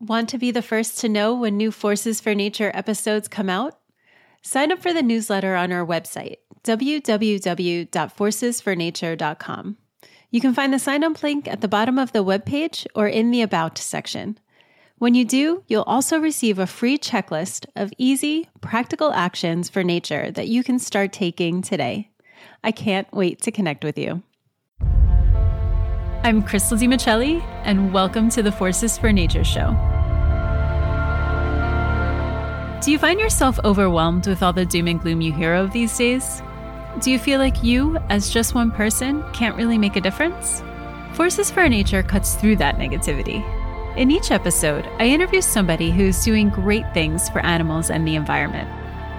Want to be the first to know when new Forces for Nature episodes come out? Sign up for the newsletter on our website, www.forcesfornature.com. You can find the sign up link at the bottom of the webpage or in the About section. When you do, you'll also receive a free checklist of easy, practical actions for nature that you can start taking today. I can't wait to connect with you. I'm Crystal DiMichelli, and welcome to the Forces for Nature show. Do you find yourself overwhelmed with all the doom and gloom you hear of these days? Do you feel like you, as just one person, can't really make a difference? Forces for Nature cuts through that negativity. In each episode, I interview somebody who's doing great things for animals and the environment.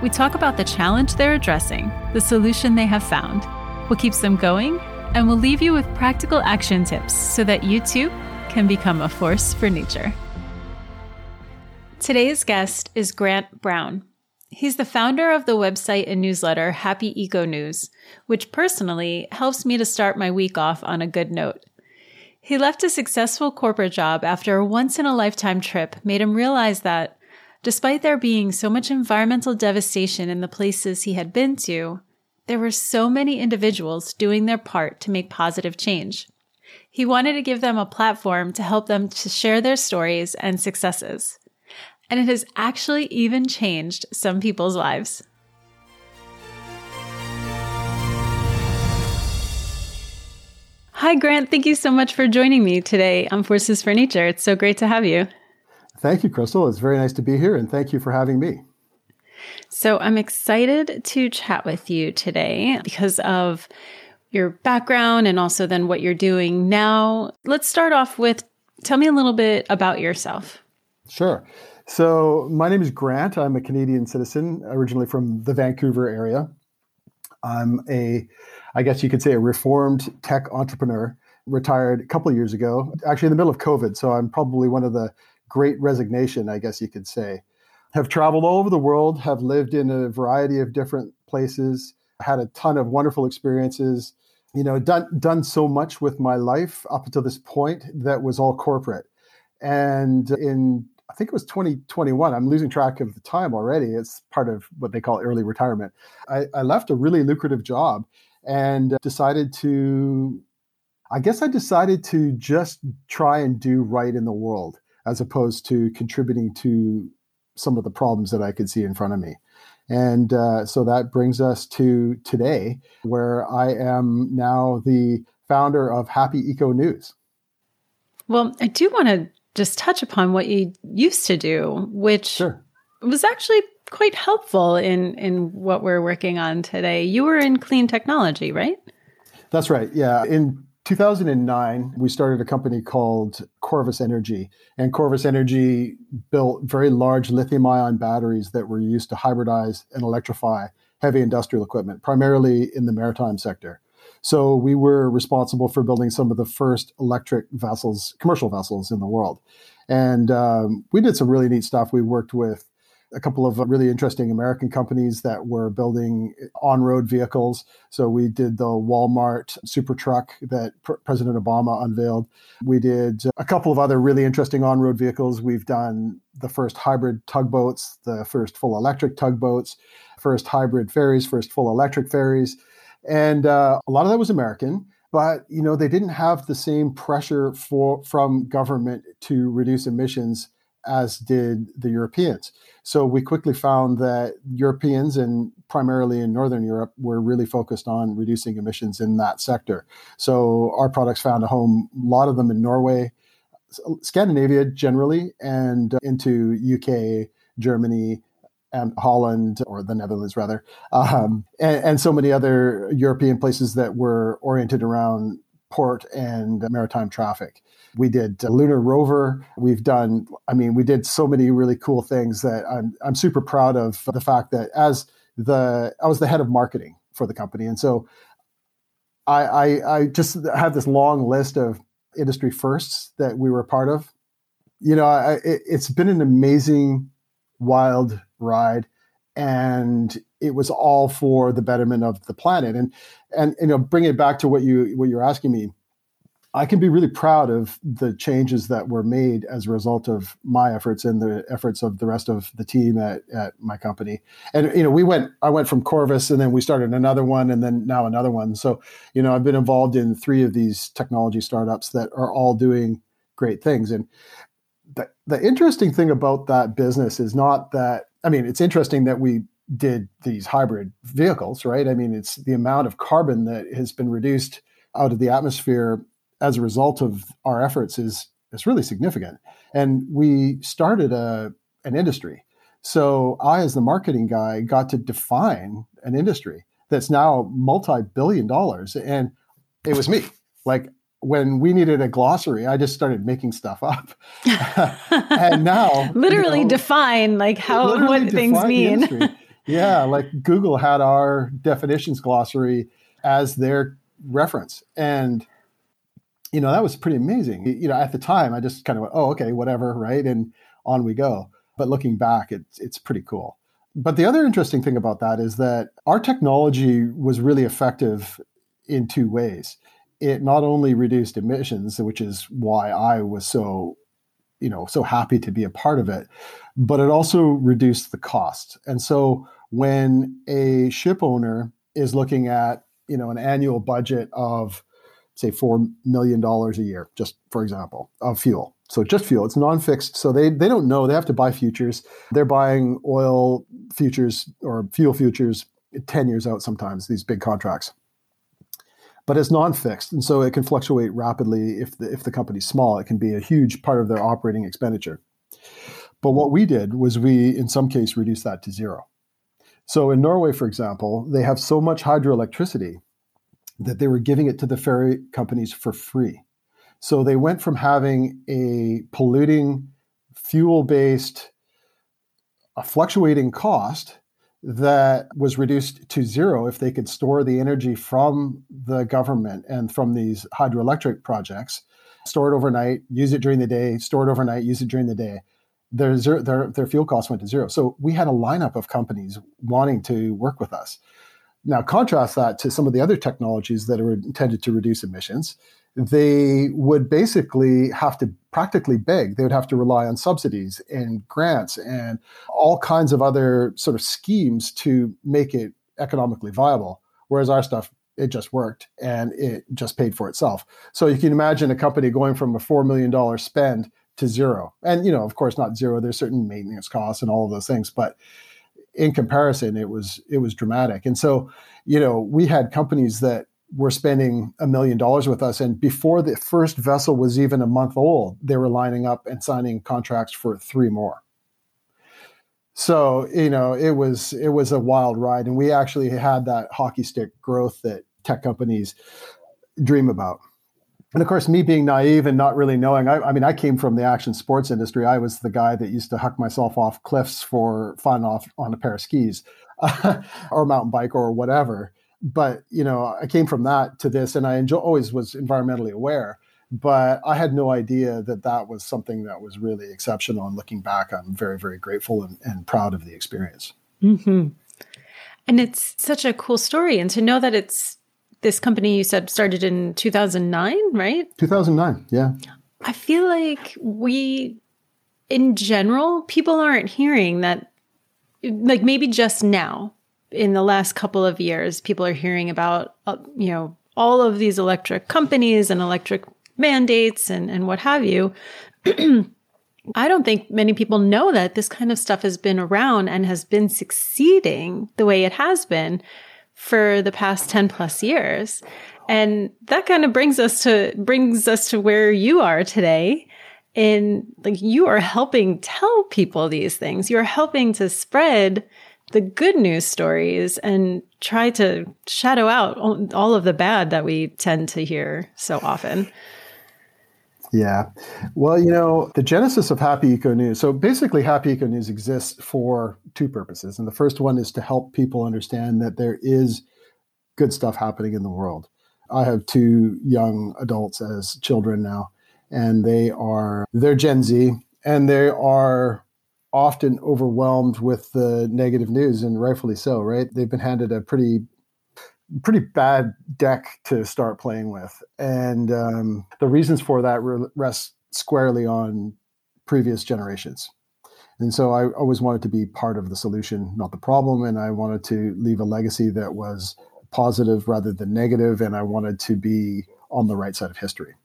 We talk about the challenge they're addressing, the solution they have found, what keeps them going, and we'll leave you with practical action tips so that you too can become a force for nature. Today's guest is Grant Brown. He's the founder of the website and newsletter Happy Eco News, which personally helps me to start my week off on a good note. He left a successful corporate job after a once in a lifetime trip made him realize that, despite there being so much environmental devastation in the places he had been to, there were so many individuals doing their part to make positive change. He wanted to give them a platform to help them to share their stories and successes. And it has actually even changed some people's lives. Hi, Grant. Thank you so much for joining me today on Forces for Nature. It's so great to have you. Thank you, Crystal. It's very nice to be here, and thank you for having me. So I'm excited to chat with you today because of your background and also then what you're doing now. Let's start off with tell me a little bit about yourself. Sure. So my name is Grant. I'm a Canadian citizen, originally from the Vancouver area. I'm a, I guess you could say, a reformed tech entrepreneur. Retired a couple years ago, actually in the middle of COVID. So I'm probably one of the great resignation, I guess you could say have traveled all over the world, have lived in a variety of different places, had a ton of wonderful experiences, you know, done done so much with my life up until this point that was all corporate. And in I think it was 2021. I'm losing track of the time already. It's part of what they call early retirement. I, I left a really lucrative job and decided to I guess I decided to just try and do right in the world as opposed to contributing to some of the problems that I could see in front of me. And uh, so that brings us to today, where I am now the founder of Happy Eco News. Well, I do want to just touch upon what you used to do, which sure. was actually quite helpful in in what we're working on today. You were in clean technology, right? That's right. Yeah. In 2009, we started a company called Corvus Energy. And Corvus Energy built very large lithium ion batteries that were used to hybridize and electrify heavy industrial equipment, primarily in the maritime sector. So we were responsible for building some of the first electric vessels, commercial vessels in the world. And um, we did some really neat stuff. We worked with a couple of really interesting American companies that were building on road vehicles. So we did the Walmart super truck that Pr- President Obama unveiled. We did a couple of other really interesting on road vehicles. We've done the first hybrid tugboats, the first full electric tugboats, first hybrid ferries, first full electric ferries. And uh, a lot of that was American but you know they didn't have the same pressure for from government to reduce emissions as did the Europeans. So we quickly found that Europeans and primarily in Northern Europe were really focused on reducing emissions in that sector. So our products found a home, a lot of them in Norway, Scandinavia generally, and into UK, Germany, and Holland, or the Netherlands rather, um, and, and so many other European places that were oriented around port and maritime traffic. We did lunar rover. We've done, I mean, we did so many really cool things that I'm, I'm super proud of the fact that as the, I was the head of marketing for the company. And so I, I, I just have this long list of industry firsts that we were a part of. You know, I, it, it's been an amazing, wild ride and it was all for the betterment of the planet and and you know bring it back to what you what you're asking me I can be really proud of the changes that were made as a result of my efforts and the efforts of the rest of the team at, at my company. And you know, we went I went from Corvus and then we started another one and then now another one. So, you know, I've been involved in three of these technology startups that are all doing great things. And the, the interesting thing about that business is not that I mean, it's interesting that we did these hybrid vehicles, right? I mean, it's the amount of carbon that has been reduced out of the atmosphere as a result of our efforts is is really significant. And we started a an industry. So I, as the marketing guy, got to define an industry that's now multi-billion dollars. And it was me. Like when we needed a glossary, I just started making stuff up. and now literally you know, define like how what things mean. yeah, like Google had our definitions glossary as their reference. And you know, that was pretty amazing. You know, at the time, I just kind of went, oh, okay, whatever, right? And on we go. But looking back, it's, it's pretty cool. But the other interesting thing about that is that our technology was really effective in two ways. It not only reduced emissions, which is why I was so, you know, so happy to be a part of it, but it also reduced the cost. And so when a ship owner is looking at, you know, an annual budget of say $4 million a year, just for example, of fuel. So just fuel. It's non-fixed. So they, they don't know. They have to buy futures. They're buying oil futures or fuel futures 10 years out sometimes, these big contracts. But it's non-fixed. And so it can fluctuate rapidly if the, if the company's small. It can be a huge part of their operating expenditure. But what we did was we, in some case, reduced that to zero. So in Norway, for example, they have so much hydroelectricity that they were giving it to the ferry companies for free. So they went from having a polluting, fuel based, a fluctuating cost that was reduced to zero if they could store the energy from the government and from these hydroelectric projects, store it overnight, use it during the day, store it overnight, use it during the day. Their, their, their fuel costs went to zero. So we had a lineup of companies wanting to work with us. Now, contrast that to some of the other technologies that are intended to reduce emissions. They would basically have to practically beg. They would have to rely on subsidies and grants and all kinds of other sort of schemes to make it economically viable. Whereas our stuff, it just worked and it just paid for itself. So you can imagine a company going from a $4 million spend to zero. And, you know, of course, not zero. There's certain maintenance costs and all of those things. But in comparison, it was it was dramatic. And so, you know, we had companies that were spending a million dollars with us, and before the first vessel was even a month old, they were lining up and signing contracts for three more. So, you know, it was it was a wild ride, and we actually had that hockey stick growth that tech companies dream about and of course, me being naive and not really knowing, I, I, mean, I came from the action sports industry. I was the guy that used to huck myself off cliffs for fun off on a pair of skis or mountain bike or whatever. But, you know, I came from that to this and I enjoy, always was environmentally aware. But I had no idea that that was something that was really exceptional. And looking back, I'm very, very grateful and, and proud of the experience. Mm-hmm. And it's such a cool story. And to know that it's this company you said started in 2009, right? 2009, yeah. I feel like we, in general, people aren't hearing that, like maybe just now, in the last couple of years, people are hearing about, uh, you know, all of these electric companies and electric mandates and, and what have you. I don't think many people know that this kind of stuff has been around and has been succeeding the way it has been for the past 10 plus years. And that kind of brings us to brings us to where you are today. In like you are helping tell people these things. You're helping to spread the good news stories and try to shadow out all of the bad that we tend to hear so often. Yeah. Well, you know, the genesis of Happy Eco News. So basically, Happy Eco News exists for two purposes. And the first one is to help people understand that there is good stuff happening in the world. I have two young adults as children now, and they are, they're Gen Z, and they are often overwhelmed with the negative news, and rightfully so, right? They've been handed a pretty pretty bad deck to start playing with. And um, the reasons for that rest squarely on previous generations. And so I always wanted to be part of the solution, not the problem. And I wanted to leave a legacy that was positive rather than negative, And I wanted to be on the right side of history.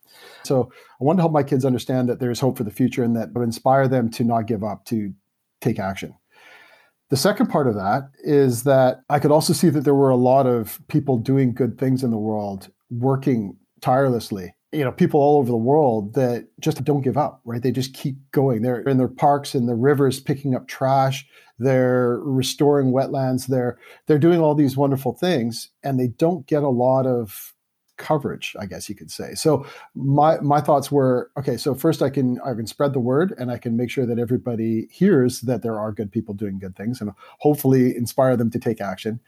So I wanted to help my kids understand that there's hope for the future and that but inspire them to not give up, to take action. The second part of that is that I could also see that there were a lot of people doing good things in the world, working tirelessly. You know, people all over the world that just don't give up, right? They just keep going. They're in their parks and the rivers picking up trash. They're restoring wetlands. They're they're doing all these wonderful things, and they don't get a lot of coverage, I guess you could say. So my my thoughts were okay. So first, I can I can spread the word, and I can make sure that everybody hears that there are good people doing good things, and hopefully inspire them to take action.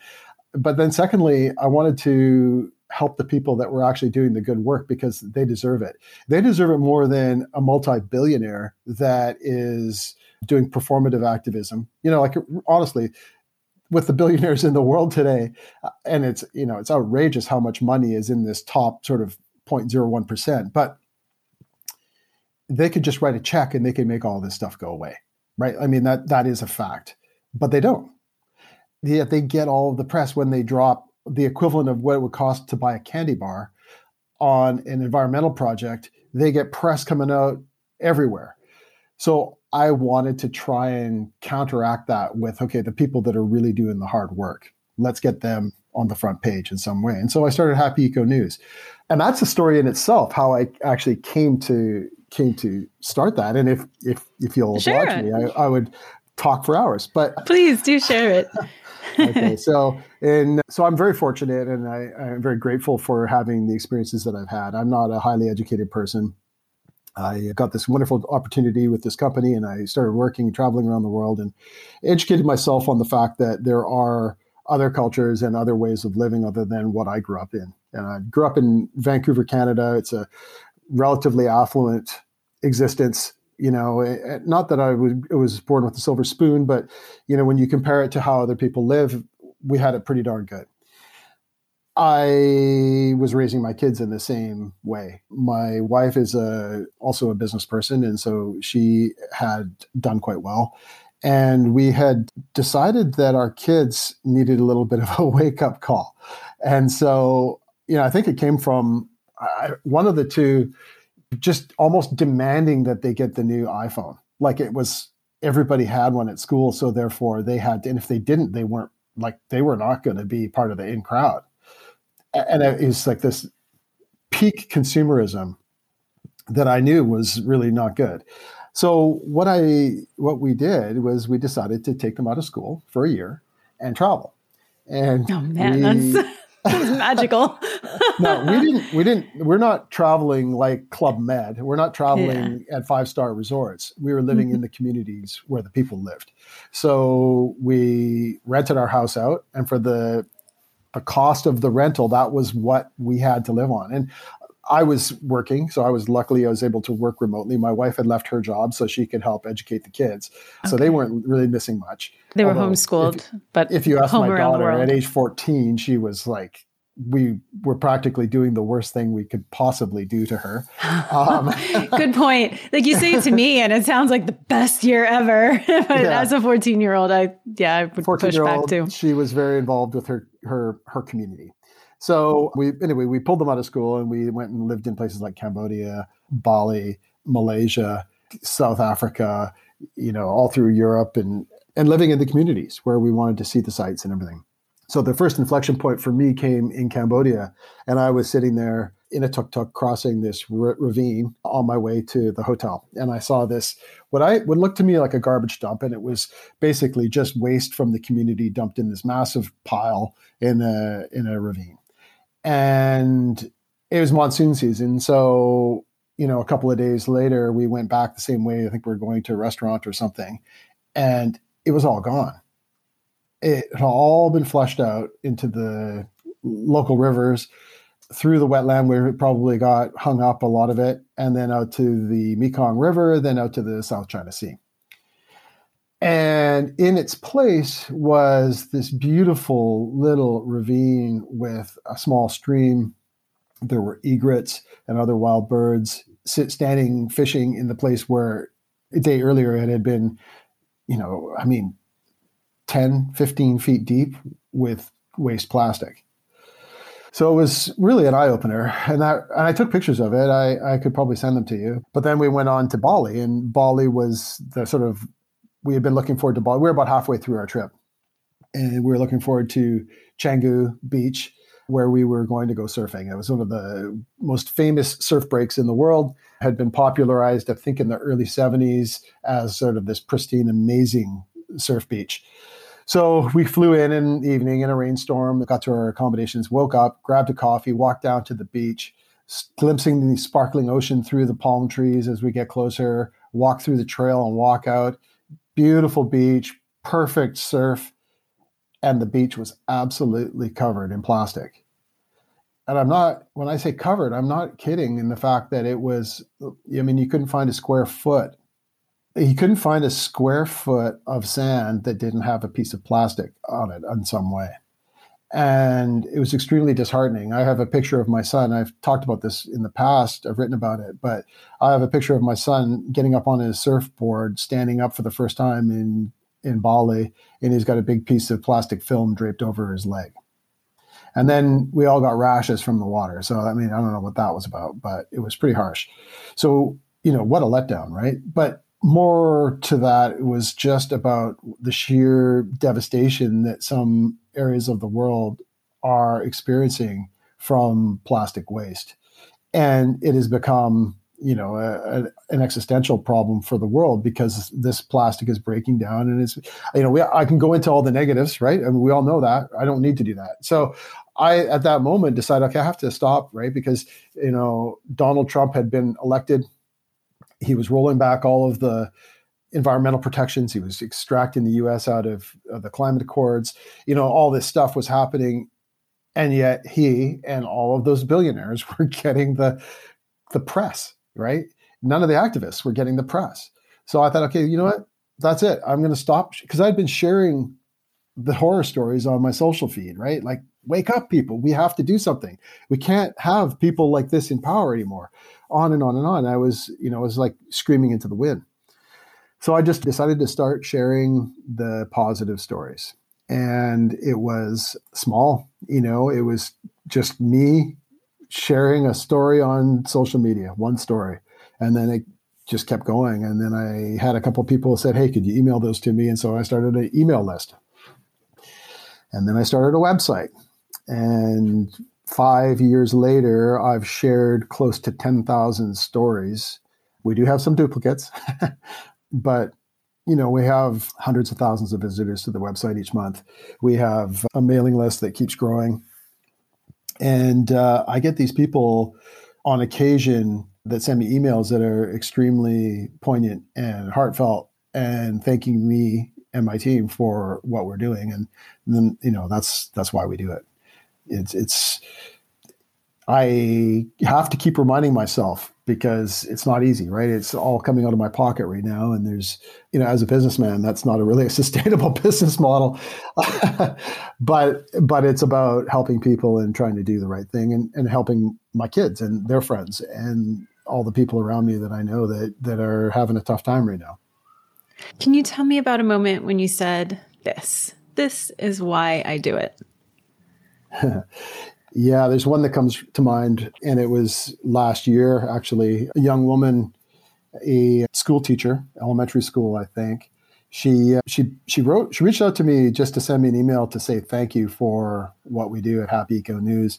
But then, secondly, I wanted to help the people that were actually doing the good work because they deserve it. They deserve it more than a multi-billionaire that is doing performative activism. You know, like honestly, with the billionaires in the world today, uh, and it's you know it's outrageous how much money is in this top sort of 0.01 percent, but they could just write a check and they can make all this stuff go away, right? I mean that that is a fact, but they don't. Yet they get all of the press when they drop the equivalent of what it would cost to buy a candy bar on an environmental project. They get press coming out everywhere. So I wanted to try and counteract that with okay, the people that are really doing the hard work, let's get them on the front page in some way. And so I started Happy Eco News, and that's a story in itself how I actually came to came to start that. And if if if you'll sure. oblige me, I, I would talk for hours. But please do share it. okay, so and so I'm very fortunate, and I, I'm very grateful for having the experiences that I've had. I'm not a highly educated person. I got this wonderful opportunity with this company and I started working, traveling around the world and educated myself on the fact that there are other cultures and other ways of living other than what I grew up in. And I grew up in Vancouver, Canada. It's a relatively affluent existence. You know, eh, eh, not that I was, was born with a silver spoon, but, you know, when you compare it to how other people live, we had it pretty darn good. I was raising my kids in the same way. My wife is a also a business person, and so she had done quite well. And we had decided that our kids needed a little bit of a wake up call. And so, you know, I think it came from uh, one of the two just almost demanding that they get the new iPhone. Like it was everybody had one at school, so therefore they had to, and if they didn't, they weren't like they were not going to be part of the in crowd and it was like this peak consumerism that I knew was really not good. So what I what we did was we decided to take them out of school for a year and travel. And oh man, we, that's magical. no, we didn't. We didn't. We're not traveling like Club Med. We're not traveling yeah. at five star resorts. We were living mm-hmm. in the communities where the people lived. So we rented our house out, and for the the cost of the rental, that was what we had to live on. And I was working, so I was luckily I was able to work remotely. My wife had left her job so she could help educate the kids. Okay. So they weren't really missing much. They were homeschooled, if, but if you ask my daughter at age 14, she was like we were practically doing the worst thing we could possibly do to her. Um, Good point. Like you say it to me, and it sounds like the best year ever. but yeah. as a fourteen-year-old, I yeah, I would push back too. She was very involved with her her her community. So we anyway we pulled them out of school and we went and lived in places like Cambodia, Bali, Malaysia, South Africa, you know, all through Europe and and living in the communities where we wanted to see the sites and everything. So the first inflection point for me came in Cambodia, and I was sitting there in a tuk tuk crossing this r- ravine on my way to the hotel, and I saw this what I would look to me like a garbage dump, and it was basically just waste from the community dumped in this massive pile in a in a ravine, and it was monsoon season, so you know a couple of days later we went back the same way. I think we are going to a restaurant or something, and it was all gone it had all been flushed out into the local rivers through the wetland where it probably got hung up a lot of it and then out to the mekong river then out to the south china sea And in its place was this beautiful little ravine with a small stream. There were egrets and other wild birds sit, standing fishing in the place where a day earlier it had been, you know, I mean, 10, 15 feet deep with waste plastic. So it was really an eye opener, and that and I took pictures of it. I, I could probably send them to you. But then we went on to Bali, and Bali was the sort of we had been looking forward to Bali. We were about halfway through our trip, and we were looking forward to Canggu Beach, where we were going to go surfing. It was one of the most famous surf breaks in the world. Had been popularized, I think, in the early '70s as sort of this pristine, amazing surf beach. So we flew in in the evening in a rainstorm, got to our accommodations, woke up, grabbed a coffee, walked down to the beach, glimpsing the sparkling ocean through the palm trees as we get closer, walk through the trail and walk out. Beautiful beach, perfect surf. And the beach was absolutely covered in plastic. And I'm not, when I say covered, I'm not kidding in the fact that it was, I mean, you couldn't find a square foot he couldn't find a square foot of sand that didn't have a piece of plastic on it in some way. And it was extremely disheartening. I have a picture of my son. I've talked about this in the past. I've written about it, but I have a picture of my son getting up on his surfboard, standing up for the first time in in Bali, and he's got a big piece of plastic film draped over his leg. And then we all got rashes from the water. So I mean, I don't know what that was about, but it was pretty harsh. So you know, what a letdown, right? But more to that, it was just about the sheer devastation that some areas of the world are experiencing from plastic waste. And it has become, you know, a, a, an existential problem for the world because this plastic is breaking down and it's, you know, we, I can go into all the negatives, right? I mean, we all know that. I don't need to do that. So I, at that moment, decided, okay, I have to stop, right? Because, you know, Donald Trump had been elected he was rolling back all of the environmental protections. He was extracting the U.S. out of, of, the climate accords. You know, all this stuff was happening, and yet he and all of those billionaires were getting the the press. Right? None of the activists were getting the press. So I thought, okay, you know what? That's it. I'm going to stop because I'd been sharing the horror stories on my social feed. Right? Like, wake up, people. We have to do something. We can't have people like this in power anymore on and on and on. I was, you know, it was like screaming into the wind. So I just decided to start sharing the positive stories. And it was small, you know, it was just me sharing a story on social media, one story. And then it just kept going. And then I had a couple people said, Hey, could you email those to me? And so I started an email list. And then I started a website. And five years later, I've shared close to 10,000 stories. We do have some duplicates, but you know, we have hundreds of thousands of visitors to the website each month. We have a mailing list that keeps growing. And uh, I get these people on occasion that send me emails that are extremely poignant and heartfelt and thanking me and my team for what we're doing. And then, you know, that's that's why we do it it's it's I have to keep reminding myself because it's not easy, right? It's all coming out of my pocket right now. And there's, you know, as a businessman, that's not a really a sustainable business model. but but it's about helping people and trying to do the right thing and, and helping my kids and their friends and all the people around me that I know that that are having a tough time right now. Can you tell me about a moment when you said this? This is why I do it. yeah, there's one that comes to mind, and it was last year, actually. A young woman, a school teacher, elementary school, I think. She uh, she she wrote she reached out to me just to send me an email to say thank you for what we do at Happy Eco News,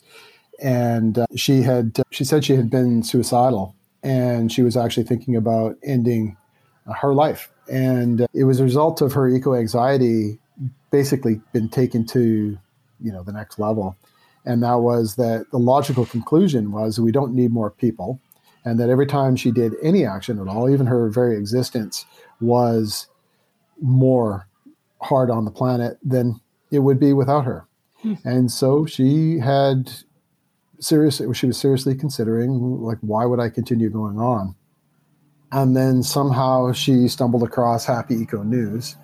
and uh, she had she said she had been suicidal and she was actually thinking about ending her life, and uh, it was a result of her eco anxiety basically been taken to you know the next level. And that was that the logical conclusion was we don't need more people and that every time she did any action at all even her very existence was more hard on the planet than it would be without her. Hmm. and so she had seriously she was seriously considering like why would i continue going on? And then somehow she stumbled across happy eco news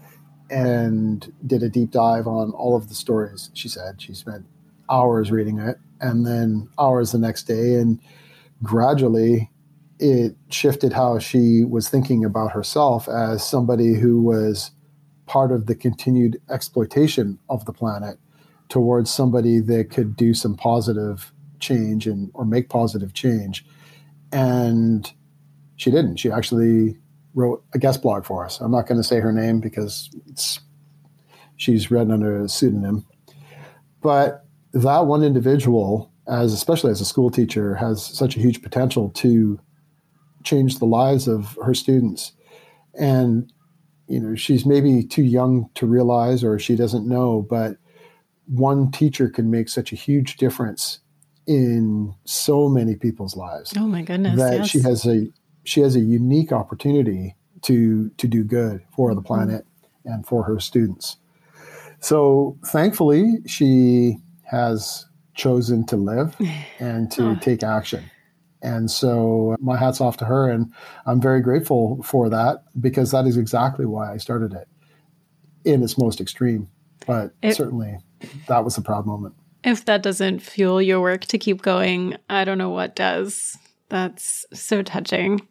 and did a deep dive on all of the stories. She said she spent hours reading it and then hours the next day. And gradually, it shifted how she was thinking about herself as somebody who was part of the continued exploitation of the planet towards somebody that could do some positive change and or make positive change and she didn't she actually wrote a guest blog for us i'm not going to say her name because it's she's written under a pseudonym but that one individual as especially as a school teacher has such a huge potential to change the lives of her students and you know she's maybe too young to realize or she doesn't know but one teacher can make such a huge difference in so many people's lives. Oh my goodness! That yes. she has a she has a unique opportunity to to do good for the mm-hmm. planet and for her students. So thankfully, she has chosen to live and to oh. take action. And so my hat's off to her, and I'm very grateful for that because that is exactly why I started it in its most extreme. But it, certainly that was the proud moment. If that doesn't fuel your work to keep going, I don't know what does. That's so touching.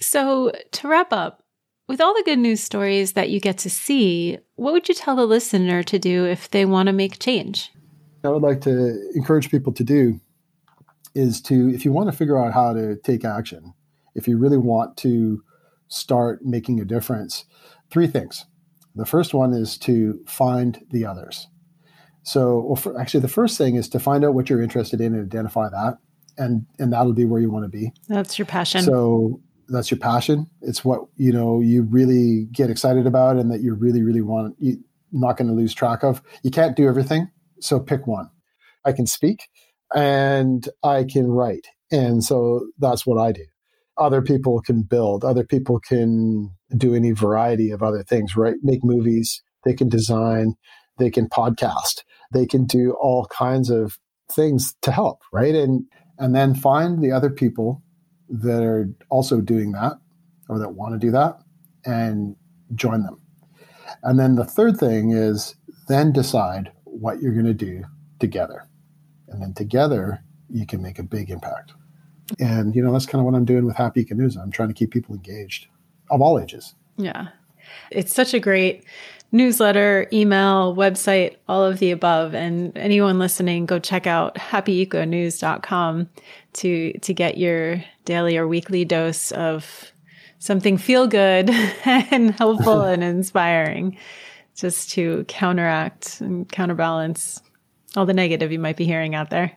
So, to wrap up, with all the good news stories that you get to see, what would you tell the listener to do if they want to make change? I would like to encourage people to do is to, if you want to figure out how to take action, if you really want to start making a difference, three things. The first one is to find the others. So, well, for, actually, the first thing is to find out what you're interested in and identify that, and and that'll be where you want to be. That's your passion. So that's your passion. It's what you know you really get excited about, and that you really, really want. You not going to lose track of. You can't do everything, so pick one. I can speak, and I can write, and so that's what I do. Other people can build. Other people can do any variety of other things. Right? Make movies. They can design. They can podcast they can do all kinds of things to help, right? And and then find the other people that are also doing that or that want to do that and join them. And then the third thing is then decide what you're going to do together. And then together you can make a big impact. And you know, that's kind of what I'm doing with Happy Eco News. I'm trying to keep people engaged of all ages. Yeah. It's such a great newsletter, email, website, all of the above. And anyone listening, go check out happyeconews.com to to get your daily or weekly dose of something feel good and helpful and inspiring just to counteract and counterbalance all the negative you might be hearing out there.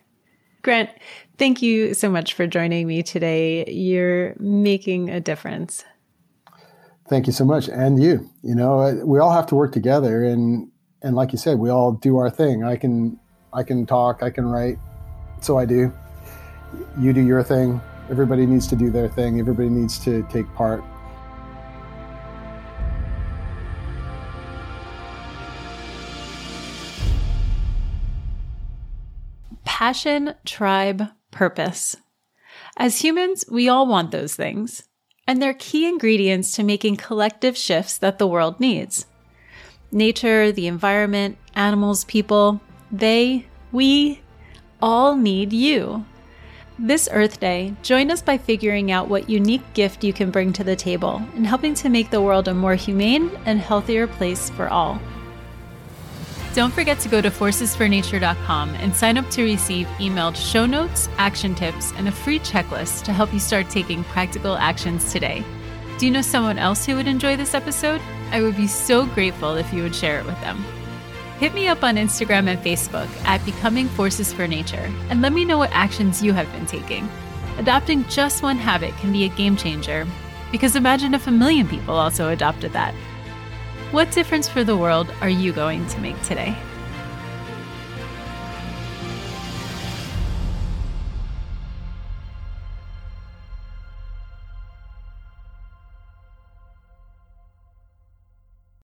Grant, thank you so much for joining me today. You're making a difference. Thank you so much, and you. You know, uh, we all have to work together, and and like you said, we all do our thing. I can I can talk, I can write, so I do. You do your thing. Everybody needs to do their thing. Everybody needs to take part. Passion, tribe, purpose. As humans, we all want those things and they're key ingredients to making collective shifts that the world needs. Nature, the environment, animals, people, they, we, all need you. This Earth Day, join us by figuring out what unique gift you can bring to the table and helping to make the world a more humane and healthier place for all. Don't forget to go to forcesfornature.com and sign up to receive emailed show notes, action tips, and a free checklist to help you start taking practical actions today. Do you know someone else who would enjoy this episode? I would be so grateful if you would share it with them. Hit me up on Instagram and Facebook at Becoming Forces for Nature and let me know what actions you have been taking. Adopting just one habit can be a game changer because imagine if a million people also adopted that. What difference for the world are you going to make today?